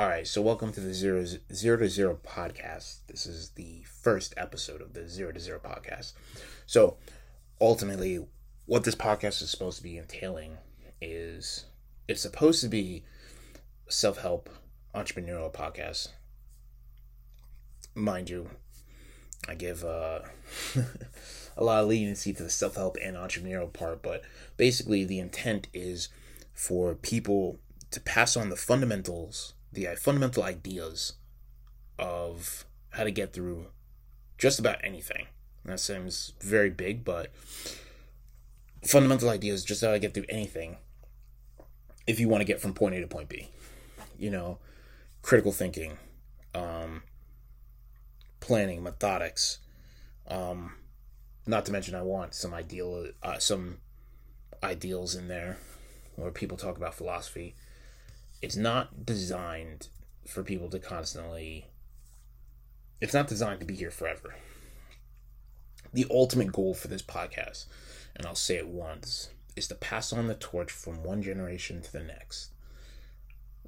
All right, so welcome to the zero zero to zero podcast. This is the first episode of the zero to zero podcast. So, ultimately, what this podcast is supposed to be entailing is it's supposed to be self help entrepreneurial podcast. Mind you, I give uh, a lot of leniency to the self help and entrepreneurial part, but basically, the intent is for people to pass on the fundamentals the fundamental ideas of how to get through just about anything. that seems very big, but fundamental ideas just how to get through anything if you want to get from point A to point B. You know, critical thinking, um, planning, methodics. Um, not to mention, I want some ideal, uh, some ideals in there where people talk about philosophy it's not designed for people to constantly it's not designed to be here forever. The ultimate goal for this podcast and i'll say it once is to pass on the torch from one generation to the next.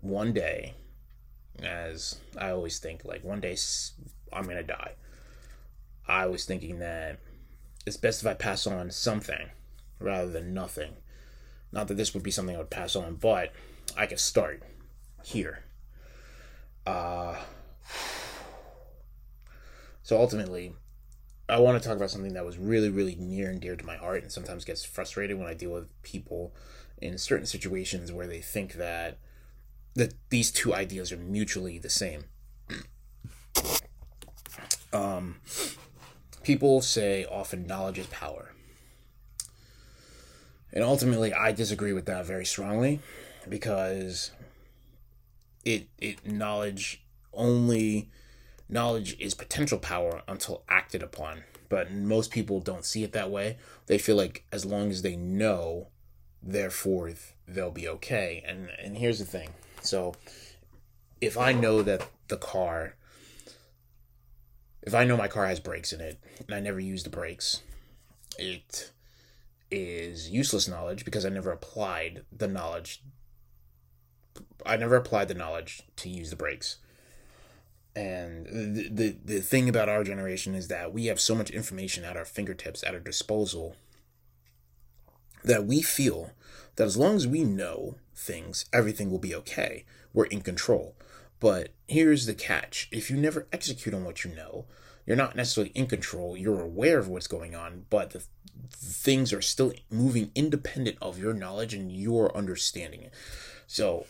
One day as i always think like one day i'm gonna die. I was thinking that it's best if i pass on something rather than nothing. Not that this would be something i would pass on but I can start here. Uh, so ultimately, I want to talk about something that was really, really near and dear to my heart, and sometimes gets frustrated when I deal with people in certain situations where they think that that these two ideas are mutually the same. Um, people say often knowledge is power. And ultimately, I disagree with that very strongly because it it knowledge only knowledge is potential power until acted upon. But most people don't see it that way. They feel like as long as they know therefore they'll be okay. And and here's the thing. So if i know that the car if i know my car has brakes in it and i never use the brakes it is useless knowledge because i never applied the knowledge I never applied the knowledge to use the brakes. And the, the the thing about our generation is that we have so much information at our fingertips, at our disposal, that we feel that as long as we know things, everything will be okay. We're in control. But here's the catch if you never execute on what you know, you're not necessarily in control. You're aware of what's going on, but the things are still moving independent of your knowledge and your understanding. So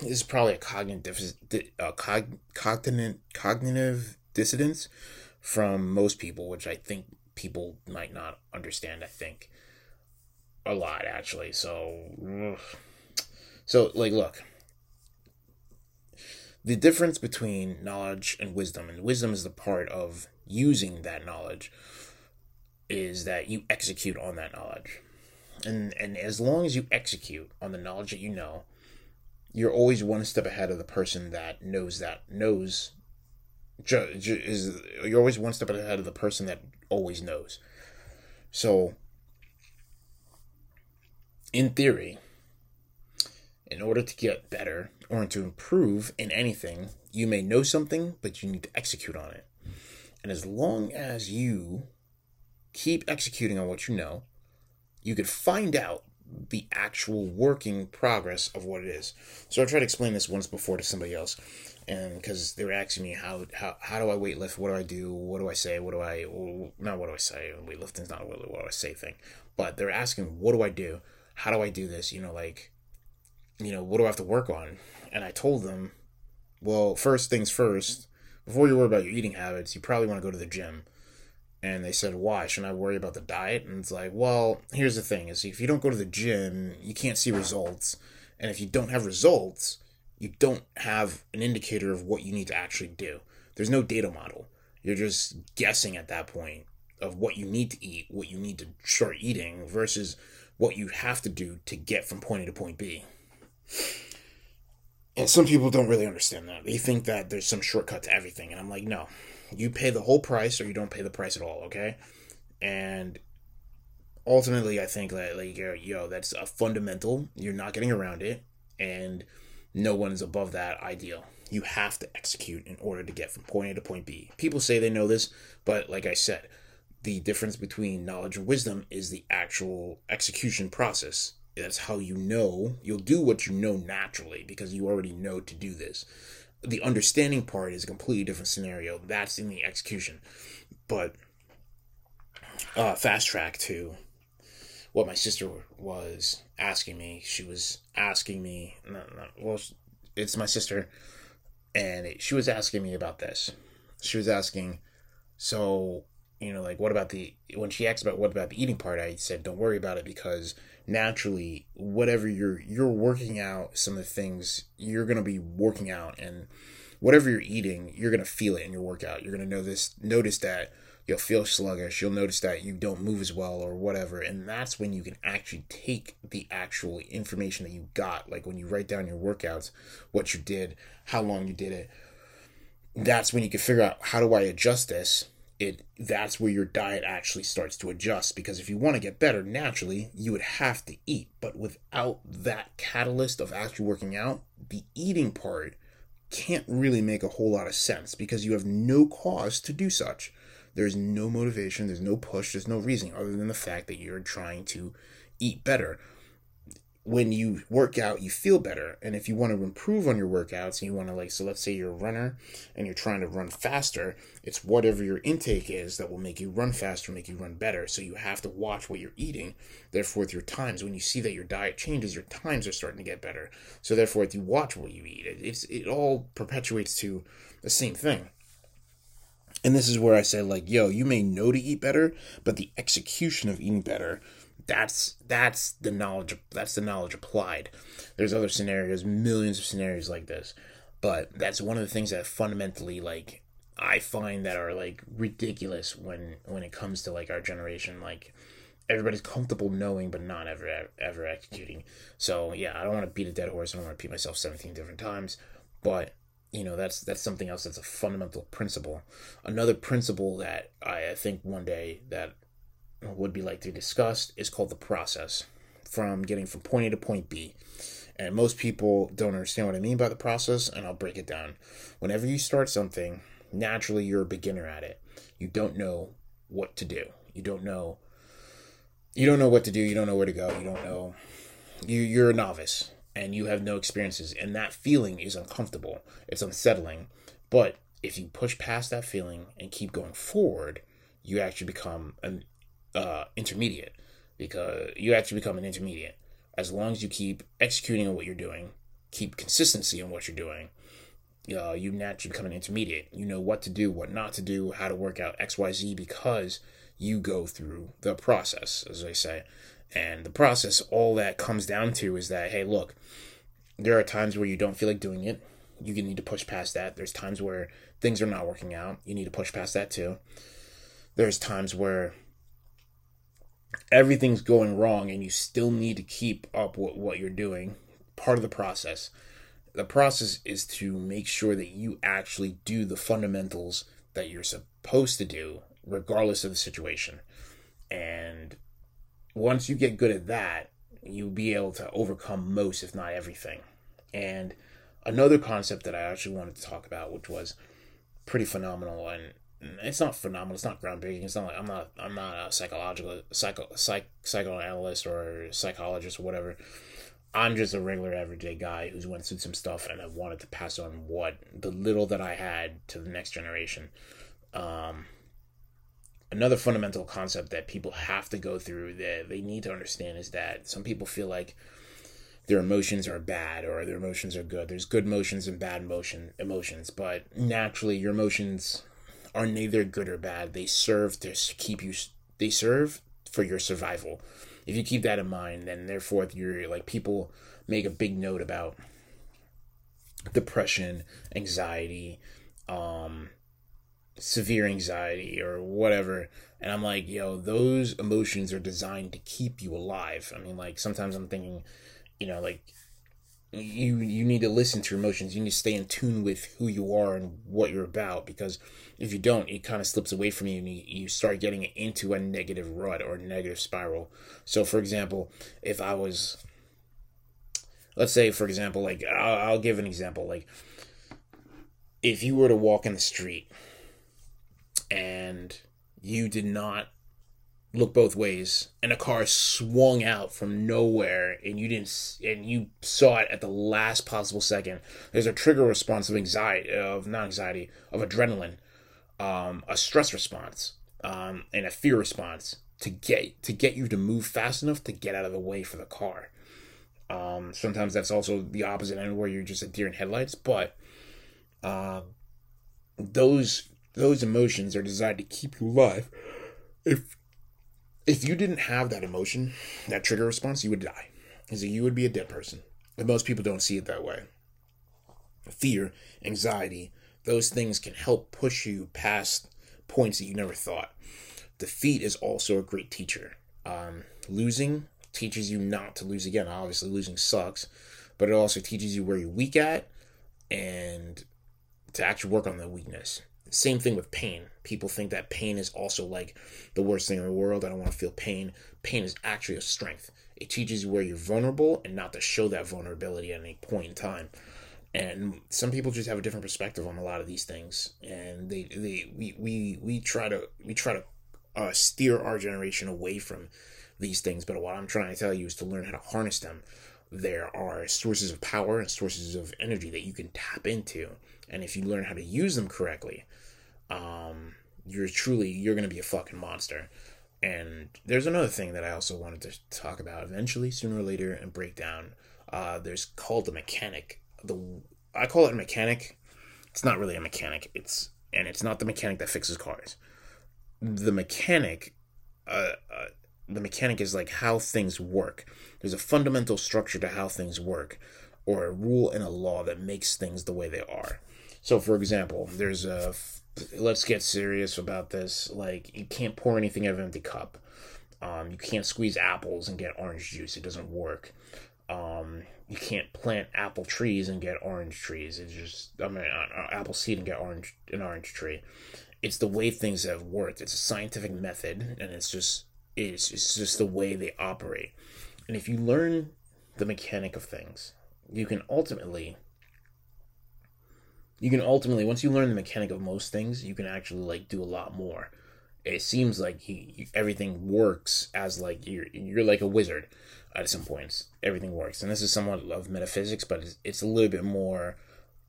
this is probably a cognitive a cog, cognitive cognitive dissonance from most people, which I think people might not understand. I think a lot actually. So, so like, look, the difference between knowledge and wisdom, and wisdom is the part of using that knowledge, is that you execute on that knowledge, and and as long as you execute on the knowledge that you know you're always one step ahead of the person that knows that knows ju- ju- is you're always one step ahead of the person that always knows. So in theory in order to get better or to improve in anything you may know something but you need to execute on it. And as long as you keep executing on what you know you could find out the actual working progress of what it is. So I tried to explain this once before to somebody else, and because they were asking me how how how do I weightlift? What do I do? What do I say? What do I not what do I say? Weightlifting's not a what do I say thing, but they're asking what do I do? How do I do this? You know, like, you know, what do I have to work on? And I told them, well, first things first. Before you worry about your eating habits, you probably want to go to the gym and they said why? Shouldn't i worry about the diet? And it's like well here's the thing is if you don't go to the gym you can't see results and if you don't have results you don't have an indicator of what you need to actually do. There's no data model. You're just guessing at that point of what you need to eat what you need to start eating versus what you have to do to get from point a to point b. And some people don't really understand that. They think that there's some shortcut to everything and i'm like no you pay the whole price or you don't pay the price at all, okay? And ultimately, I think that like yo, that's a fundamental. You're not getting around it, and no one's above that ideal. You have to execute in order to get from point A to point B. People say they know this, but like I said, the difference between knowledge and wisdom is the actual execution process. That's how you know. You'll do what you know naturally because you already know to do this. The understanding part is a completely different scenario. That's in the execution. But uh, fast track to what my sister was asking me. She was asking me, well, it's my sister, and it, she was asking me about this. She was asking, so you know, like what about the when she asked about what about the eating part, I said don't worry about it because naturally, whatever you're you're working out some of the things you're gonna be working out, and whatever you're eating, you're gonna feel it in your workout. You're gonna know this, notice that you'll feel sluggish. You'll notice that you don't move as well or whatever. And that's when you can actually take the actual information that you got like when you write down your workouts what you did how long you did it. That's when you can figure out how do i adjust this it that's where your diet actually starts to adjust because if you want to get better naturally you would have to eat but without that catalyst of actually working out the eating part can't really make a whole lot of sense because you have no cause to do such there's no motivation, there's no push, there's no reason other than the fact that you're trying to eat better. When you work out, you feel better. And if you want to improve on your workouts and you want to, like, so let's say you're a runner and you're trying to run faster, it's whatever your intake is that will make you run faster, make you run better. So you have to watch what you're eating. Therefore, with your times, when you see that your diet changes, your times are starting to get better. So therefore, if you watch what you eat, it's, it all perpetuates to the same thing and this is where I say, like, yo, you may know to eat better, but the execution of eating better, that's that's the knowledge that's the knowledge applied. There's other scenarios, millions of scenarios like this. But that's one of the things that fundamentally like I find that are like ridiculous when when it comes to like our generation. Like everybody's comfortable knowing but not ever ever executing. So yeah, I don't want to beat a dead horse. I don't want to repeat myself 17 different times. But you know that's that's something else that's a fundamental principle another principle that i, I think one day that would be like to discuss is called the process from getting from point a to point b. And most people don't understand what i mean by the process and i'll break it down. Whenever you start something naturally you're a beginner at it. You don't know what to do. You don't know you don't know what to do. You don't know where to go. You don't know. You you're a novice and you have no experiences and that feeling is uncomfortable. It's unsettling. But if you push past that feeling and keep going forward you actually become an uh, intermediate because you actually become an intermediate as long as you keep executing on what you're doing keep consistency on what you're doing uh, you naturally become an intermediate you know what to do what not to do how to work out xyz because you go through the process as i say and the process, all that comes down to is that, hey, look, there are times where you don't feel like doing it. You need to push past that. There's times where things are not working out. You need to push past that too. There's times where everything's going wrong and you still need to keep up with what you're doing. Part of the process. The process is to make sure that you actually do the fundamentals that you're supposed to do, regardless of the situation. And once you get good at that, you'll be able to overcome most, if not everything. And another concept that I actually wanted to talk about, which was pretty phenomenal, and it's not phenomenal, it's not groundbreaking. It's not like I'm not I'm not a psychological psycho psych psychoanalyst or psychologist or whatever. I'm just a regular everyday guy who's went through some stuff and I wanted to pass on what the little that I had to the next generation. Um, another fundamental concept that people have to go through that they need to understand is that some people feel like their emotions are bad or their emotions are good. There's good emotions and bad emotion emotions, but naturally your emotions are neither good or bad. They serve to keep you they serve for your survival. If you keep that in mind, then therefore you're like people make a big note about depression, anxiety, um, severe anxiety or whatever and i'm like yo those emotions are designed to keep you alive i mean like sometimes i'm thinking you know like you you need to listen to your emotions. You need to stay in tune with who you are and what you're about because if you don't it kind of slips away from you and you, you start getting into a negative rut or a negative spiral. So for example if i was let's say for example like I'll, I'll give an example like if you were to walk in the street and you did not look both ways and a car swung out from nowhere and you didn't and you saw it at the last possible second. There's a trigger response of anxiety of not anxiety of adrenaline um, a stress response um, and a fear response to get to get you to move fast enough to get out of the way for the car. Um, sometimes that's also the opposite end where you're just a deer in headlights but uh, those those emotions are designed to keep you alive if if you didn't have that emotion, that trigger response, you would die. Is you would be a dead person. But most people don't see it that way. Fear, anxiety, those things can help push you past points that you never thought. Defeat is also a great teacher. Um, losing teaches you not to lose again. Obviously, losing sucks, but it also teaches you where you're weak at and to actually work on the weakness. Same thing with pain. People think that pain is also like the worst thing in the world. I don't want to feel pain. Pain is actually a strength. It teaches you where you're vulnerable and not to show that vulnerability at any point in time. And some people just have a different perspective on a lot of these things, and they they we we we try to we try to uh, steer our generation away from these things. But what I'm trying to tell you is to learn how to harness them. There are sources of power and sources of energy that you can tap into, and if you learn how to use them correctly, um, you're truly you're gonna be a fucking monster. And there's another thing that I also wanted to talk about eventually, sooner or later, and break down. Uh, there's called the mechanic. The I call it a mechanic. It's not really a mechanic. It's and it's not the mechanic that fixes cars. The mechanic, uh, uh, the mechanic is like how things work. There's a fundamental structure to how things work, or a rule and a law that makes things the way they are. So, for example, there's a let's get serious about this. Like, you can't pour anything out of an empty cup. Um, you can't squeeze apples and get orange juice. It doesn't work. Um, you can't plant apple trees and get orange trees. It's just, I mean, uh, uh, apple seed and get orange an orange tree. It's the way things have worked. It's a scientific method, and it's just it's it's just the way they operate. And if you learn the mechanic of things, you can ultimately you can ultimately once you learn the mechanic of most things you can actually like do a lot more. It seems like he, everything works as like you're you're like a wizard at some points. Everything works. And this is somewhat of metaphysics but it's, it's a little bit more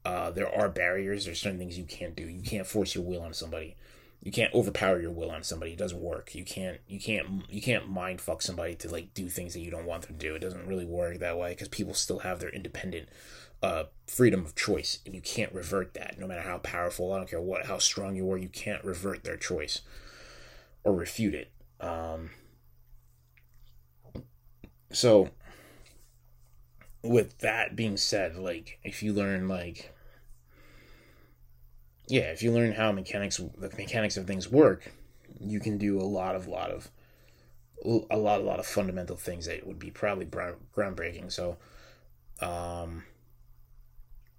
uh, there are barriers. There's certain things you can't do. You can't force your will on somebody. You can't overpower your will on somebody. It doesn't work. You can't you can't you can't mind fuck somebody to like do things that you don't want them to do. It doesn't really work that way because people still have their independent uh, freedom of choice, and you can't revert that. No matter how powerful, I don't care what, how strong you are, you can't revert their choice or refute it. Um, so, with that being said, like if you learn like yeah, if you learn how mechanics the mechanics of things work, you can do a lot of lot of a lot a lot of fundamental things that would be probably groundbreaking. So, um,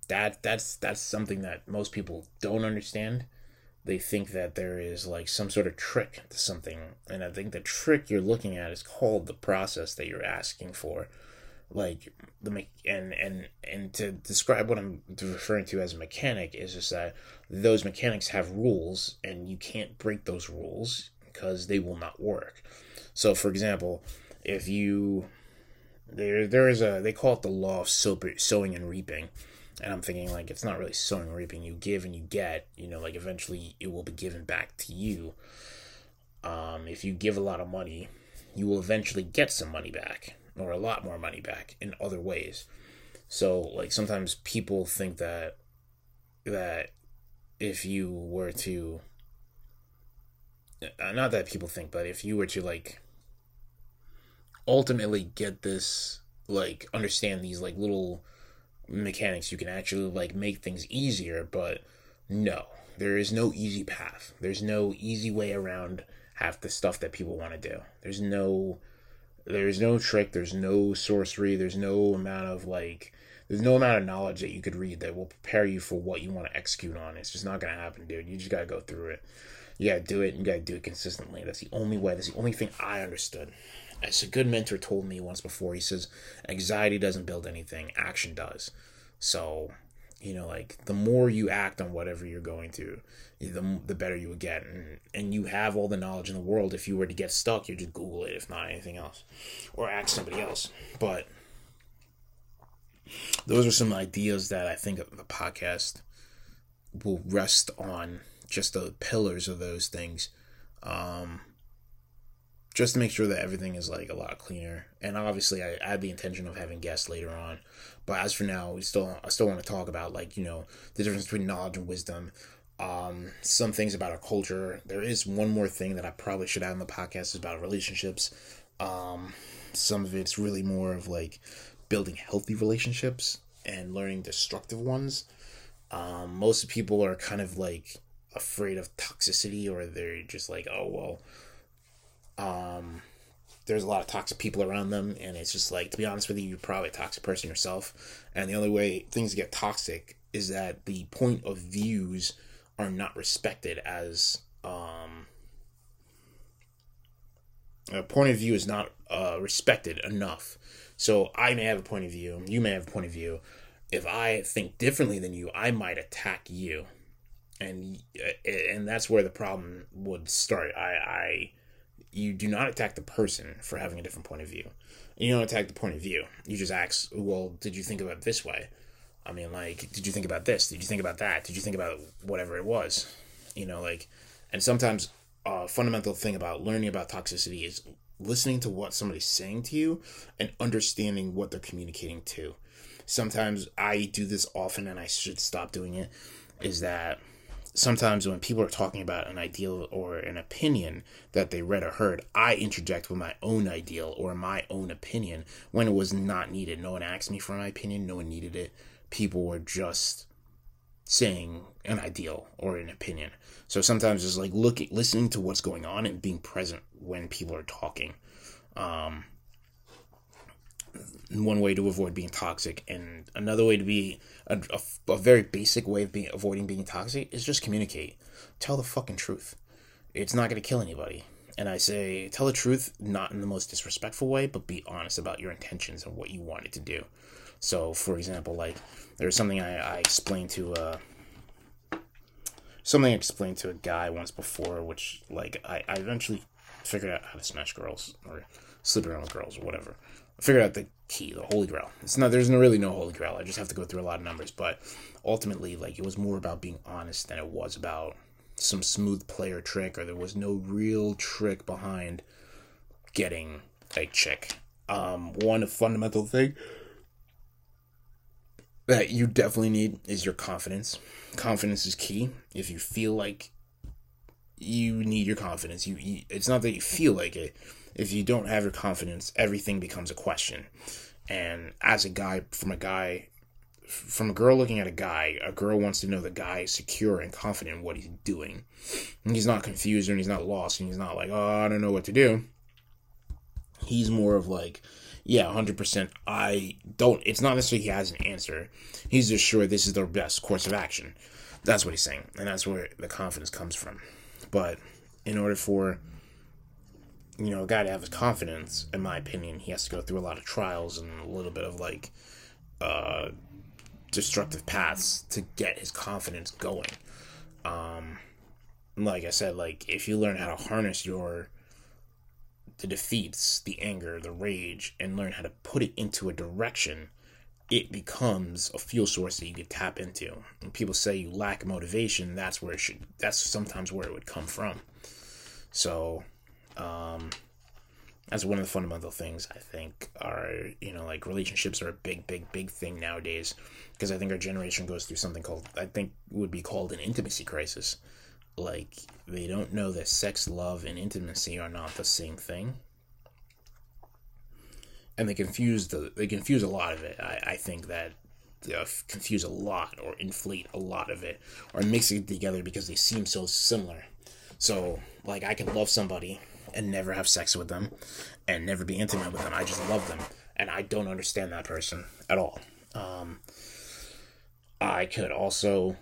that that's that's something that most people don't understand. They think that there is like some sort of trick to something and i think the trick you're looking at is called the process that you're asking for. Like the me- and and and to describe what i'm referring to as a mechanic is just that those mechanics have rules and you can't break those rules because they will not work. So for example if you there there is a they call it the law of sowing and reaping and I'm thinking like it's not really sowing reaping. You give and you get. You know, like eventually it will be given back to you. Um, if you give a lot of money, you will eventually get some money back or a lot more money back in other ways. So like sometimes people think that that if you were to uh, not that people think, but if you were to like ultimately get this like understand these like little mechanics. You can actually like make things easier but no. There is no easy path. There's no easy way around half the stuff that people want to do. There's no there's no trick. There's no sorcery. There's no amount of like there's no amount of knowledge that you could read that will prepare you for what you want to execute on. It's just not gonna happen dude. You just gotta go through it. You gotta do it you gotta do it consistently. That's the only way. That's the only thing i understood as a good mentor told me once before, he says, anxiety doesn't build anything, action does. So, you know, like the more you act on whatever you're going through, the, the better you would get. And, and you have all the knowledge in the world. If you were to get stuck, you just Google it, if not anything else, or ask somebody else. But those are some ideas that I think the podcast will rest on just the pillars of those things. Um, just to make sure that everything is like a lot cleaner. And obviously, I, I had the intention of having guests later on, but as for now, we still I still want to talk about like you know the difference between knowledge and wisdom. Um, some things about our culture. There is one more thing that I probably should add in the podcast is about relationships. Um, some of it's really more of like building healthy relationships and learning destructive ones. Um, most people are kind of like afraid of toxicity or they're just like, oh well, um, there's a lot of toxic people around them, and it's just like, to be honest with you, you're probably a toxic person yourself. And the only way things get toxic is that the point of views are not respected as um, a point of view is not uh, respected enough. So I may have a point of view, you may have a point of view. If I think differently than you, I might attack you, and and that's where the problem would start. I I you do not attack the person for having a different point of view. You don't attack the point of view. You just ask, well, did you think about this way? I mean, like, did you think about this? Did you think about that? Did you think about whatever it was? You know, like, and sometimes a fundamental thing about learning about toxicity is listening to what somebody's saying to you and understanding what they're communicating to. Sometimes I do this often and I should stop doing it. Is that sometimes when people are talking about an ideal or an opinion that they read or heard, I interject with my own ideal or my own opinion when it was not needed. No one asked me for my opinion, no one needed it. People were just saying an ideal or an opinion. So sometimes it's like looking, listening to what's going on and being present when people are talking. Um, one way to avoid being toxic, and another way to be a, a, a very basic way of being avoiding being toxic is just communicate. Tell the fucking truth. It's not going to kill anybody. And I say, tell the truth, not in the most disrespectful way, but be honest about your intentions and what you wanted to do. So, for example, like there's something I, I explained to uh, something I explained to a guy once before, which like I, I eventually figured out how to smash girls or sleep around with girls or whatever. I figured out the key, the holy grail. It's not there's no, really no holy grail. I just have to go through a lot of numbers, but ultimately, like it was more about being honest than it was about some smooth player trick, or there was no real trick behind getting a chick. Um, one fundamental thing that you definitely need is your confidence. Confidence is key. If you feel like you need your confidence, you, you it's not that you feel like it if you don't have your confidence, everything becomes a question. And as a guy, from a guy, from a girl looking at a guy, a girl wants to know the guy is secure and confident in what he's doing. And he's not confused and he's not lost and he's not like, oh, I don't know what to do. He's more of like, yeah, 100%. I don't, it's not necessarily he has an answer. He's just sure this is the best course of action. That's what he's saying. And that's where the confidence comes from. But in order for you know, a guy to have his confidence, in my opinion, he has to go through a lot of trials and a little bit of like uh, destructive paths to get his confidence going. Um, like I said, like if you learn how to harness your the defeats, the anger, the rage, and learn how to put it into a direction, it becomes a fuel source that you could tap into. When people say you lack motivation, that's where it should that's sometimes where it would come from. So um, that's one of the fundamental things I think are you know like relationships are a big big big thing nowadays because I think our generation goes through something called I think would be called an intimacy crisis. Like they don't know that sex, love, and intimacy are not the same thing, and they confuse the they confuse a lot of it. I I think that uh, confuse a lot or inflate a lot of it or mix it together because they seem so similar. So like I can love somebody and never have sex with them and never be intimate with them. I just love them. And I don't understand that person at all. Um, I could also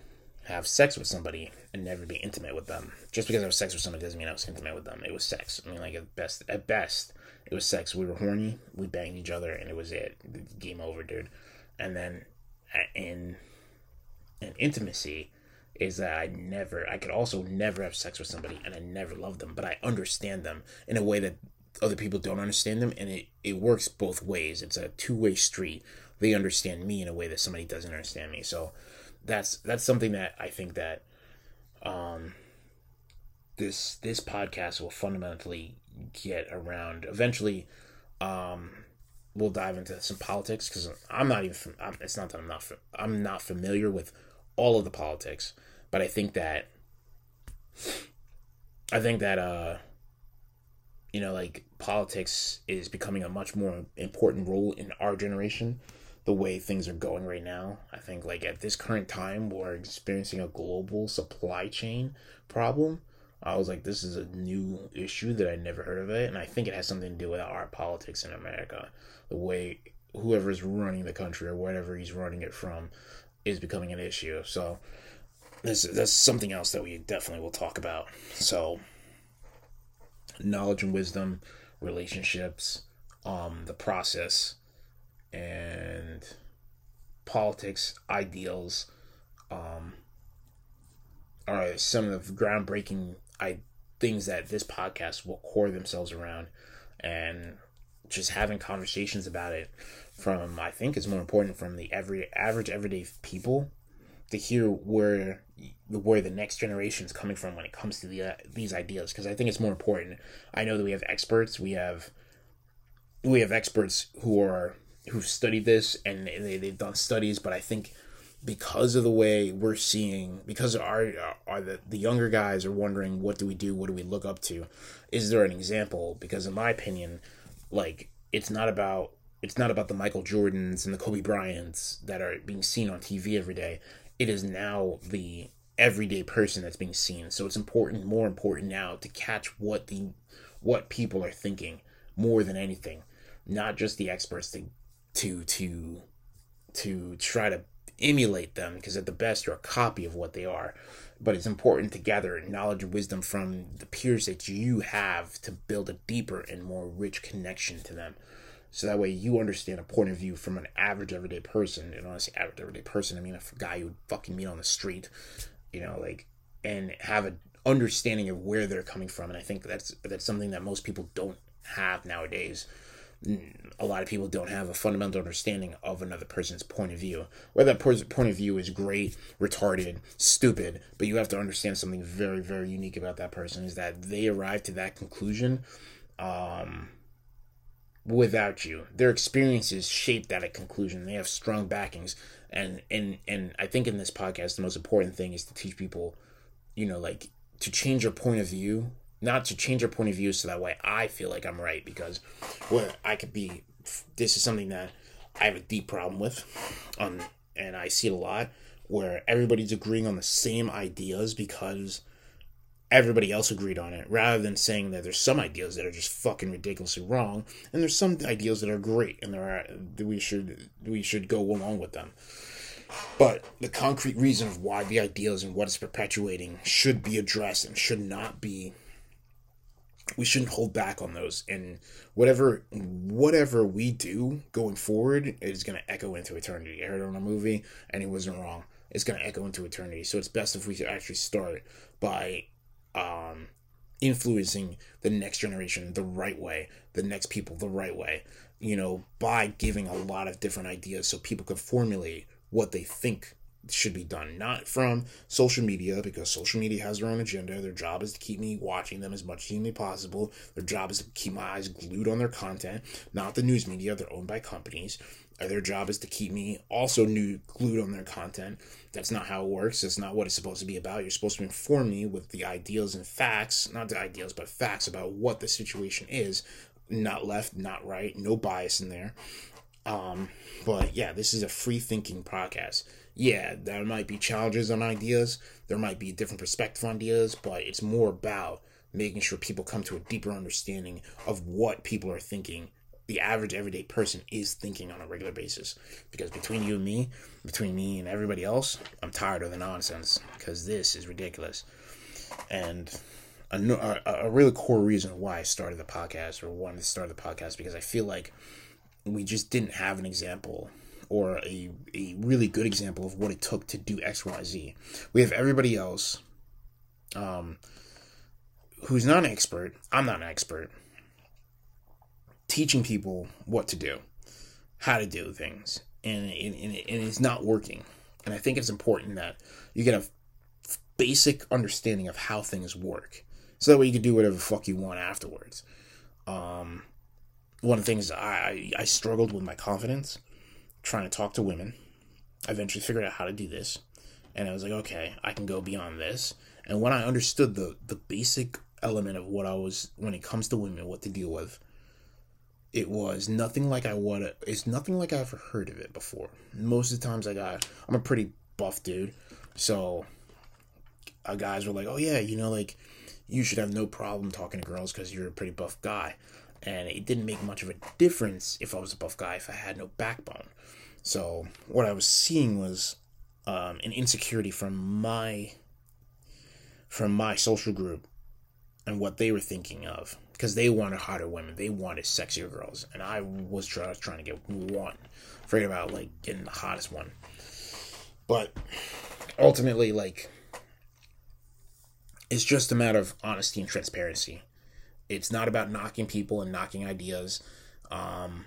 have sex with somebody and never be intimate with them. Just because I was sex with somebody doesn't mean I was intimate with them. It was sex. I mean, like at best, at best, it was sex. We were horny. We banged each other, and it was it. Game over, dude. And then in in intimacy is that I never, I could also never have sex with somebody, and I never love them, but I understand them in a way that other people don't understand them, and it it works both ways. It's a two way street. They understand me in a way that somebody doesn't understand me. So that's that's something that I think that um this this podcast will fundamentally get around eventually um we'll dive into some politics because i'm not even I'm, it's not that i'm not i'm not familiar with all of the politics but i think that i think that uh you know like politics is becoming a much more important role in our generation the way things are going right now. I think like at this current time we're experiencing a global supply chain problem. I was like, this is a new issue that I never heard of it, and I think it has something to do with our politics in America. The way whoever's running the country or whatever he's running it from is becoming an issue. So this that's something else that we definitely will talk about. So knowledge and wisdom, relationships, um, the process and politics ideals um, are some of the groundbreaking I, things that this podcast will core themselves around and just having conversations about it from I think is more important from the every average everyday people to hear where where the next generation is coming from when it comes to the uh, these ideas because I think it's more important. I know that we have experts, we have we have experts who are who've studied this and they, they've done studies, but I think because of the way we're seeing, because our, are the, the younger guys are wondering, what do we do? What do we look up to? Is there an example? Because in my opinion, like it's not about it's not about the Michael Jordans and the Kobe Bryants that are being seen on TV every day. It is now the everyday person that's being seen. So it's important, more important now to catch what the what people are thinking more than anything, not just the experts to to to to try to emulate them because at the best you're a copy of what they are. But it's important to gather knowledge and wisdom from the peers that you have to build a deeper and more rich connection to them so that way you understand a point of view from an average everyday person. And when i say average everyday person i mean a guy you would fucking meet on the street you know like and have an understanding of where they're coming from. And i think that's that's something that most people don't have nowadays. A lot of people don't have a fundamental understanding of another person's point of view. Whether that person's point of view is great, retarded, stupid, but you have to understand something very, very unique about that person is that they arrived to that conclusion um, without you. Their experiences shaped that conclusion. They have strong backings, and and and I think in this podcast, the most important thing is to teach people, you know, like to change your point of view not to change your point of view so that way I feel like I'm right because well I could be this is something that I have a deep problem with um and I see it a lot where everybody's agreeing on the same ideas because everybody else agreed on it rather than saying that there's some ideas that are just fucking ridiculously wrong and there's some ideas that are great and there are we should we should go along with them. But the concrete reason of why the ideas and what it's perpetuating should be addressed and should not be we shouldn't hold back on those and whatever whatever we do going forward is going to echo into eternity. I heard it on a movie and he wasn't wrong. It's going to echo into eternity. So it's best if we actually start by um, influencing the next generation the right way the next people the right way you know by giving a lot of different ideas so people can formulate what they think should be done, not from social media, because social media has their own agenda. Their job is to keep me watching them as much as humanly possible. Their job is to keep my eyes glued on their content, not the news media. They're owned by companies. Their job is to keep me also new, glued on their content. That's not how it works. That's not what it's supposed to be about. You're supposed to inform me with the ideals and facts, not the ideals, but facts about what the situation is. Not left, not right, no bias in there. Um, but yeah, this is a free thinking podcast yeah, there might be challenges on ideas, there might be different perspective on ideas, but it's more about making sure people come to a deeper understanding of what people are thinking the average everyday person is thinking on a regular basis. Because between you and me, between me and everybody else, I'm tired of the nonsense because this is ridiculous. And a, a, a really core reason why I started the podcast or wanted to start the podcast because I feel like we just didn't have an example or a, a really good example of what it took to do XYZ. We have everybody else um, who's not an expert. I'm not an expert teaching people what to do, how to do things, and, and, and it's not working. And I think it's important that you get a basic understanding of how things work, so that way you can do whatever fuck you want afterwards. Um, one of the things I I struggled with my confidence trying to talk to women. I eventually figured out how to do this, and I was like, okay, I can go beyond this. And when I understood the the basic element of what I was when it comes to women, what to deal with, it was nothing like I would. It's nothing like I ever heard of it before. Most of the times I got, I'm a pretty buff dude, so uh, guys were like, "Oh yeah, you know, like you should have no problem talking to girls because you're a pretty buff guy," and it didn't make much of a difference if I was a buff guy if I had no backbone. So what I was seeing was um, an insecurity from my from my social group and what they were thinking of because they wanted hotter women, they wanted sexier girls, and I was try- trying to get one, afraid about like getting the hottest one. But ultimately, like, it's just a matter of honesty and transparency. It's not about knocking people and knocking ideas. Um,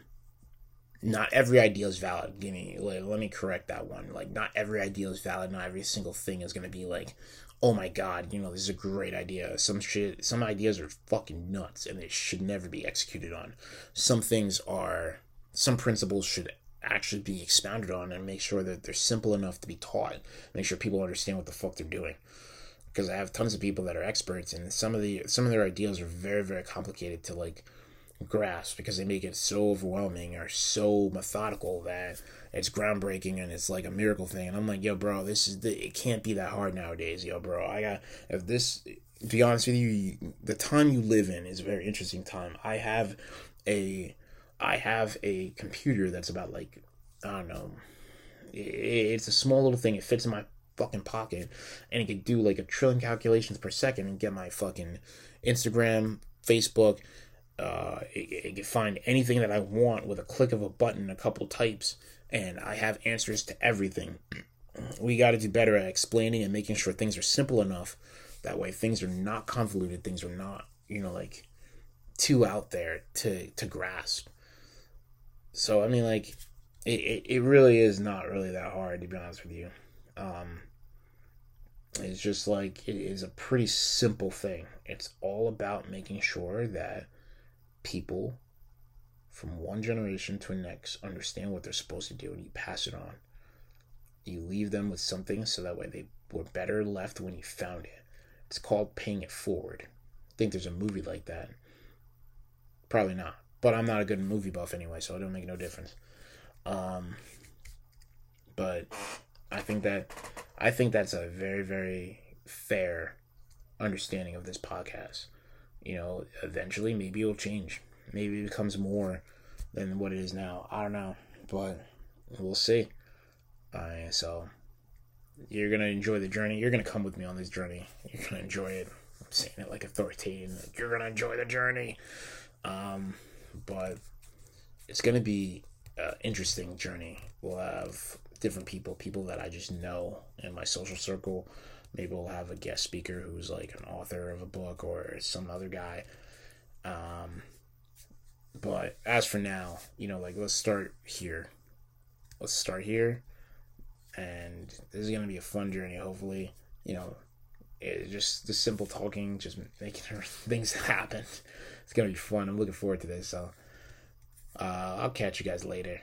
not every idea is valid. Give me, let, let me correct that one. Like, not every idea is valid. Not every single thing is going to be like, oh my god, you know, this is a great idea. Some shit, some ideas are fucking nuts and they should never be executed on. Some things are, some principles should actually be expounded on and make sure that they're simple enough to be taught. Make sure people understand what the fuck they're doing. Because I have tons of people that are experts and some of the some of their ideas are very very complicated to like grasp because they make it so overwhelming or so methodical that it's groundbreaking and it's like a miracle thing. And I'm like, yo, bro, this is the, it can't be that hard nowadays, yo, bro. I got if this. To be honest with you, the time you live in is a very interesting time. I have a, I have a computer that's about like, I don't know, it's a small little thing. It fits in my fucking pocket, and it can do like a trillion calculations per second and get my fucking Instagram, Facebook. Uh, can find anything that I want with a click of a button, a couple types, and I have answers to everything. We got to do better at explaining and making sure things are simple enough. That way, things are not convoluted. Things are not, you know, like too out there to to grasp. So I mean, like, it it, it really is not really that hard to be honest with you. Um, it's just like it is a pretty simple thing. It's all about making sure that people from one generation to the next understand what they're supposed to do and you pass it on. You leave them with something so that way they were better left when you found it. It's called paying it forward. I think there's a movie like that. Probably not. But I'm not a good movie buff anyway, so it don't make no difference. Um, but I think that I think that's a very, very fair understanding of this podcast. You know, eventually maybe it'll change maybe it becomes more than what it is now. I don't know, but we'll see. So you're gonna enjoy the journey. You're gonna come with me on this journey. You're gonna enjoy it. I'm saying it like authoritative. You're gonna enjoy the journey. Um, but it's gonna be an interesting journey. We'll have different people, people that I just know in my social circle. Maybe we'll have a guest speaker who's like an author of a book or some other guy. Um, but as for now, you know, like let's start here. Let's start here. And this is gonna be a fun journey, hopefully. You know, it, just the simple talking, just making things happen. It's gonna be fun. I'm looking forward to this. So uh, I'll catch you guys later.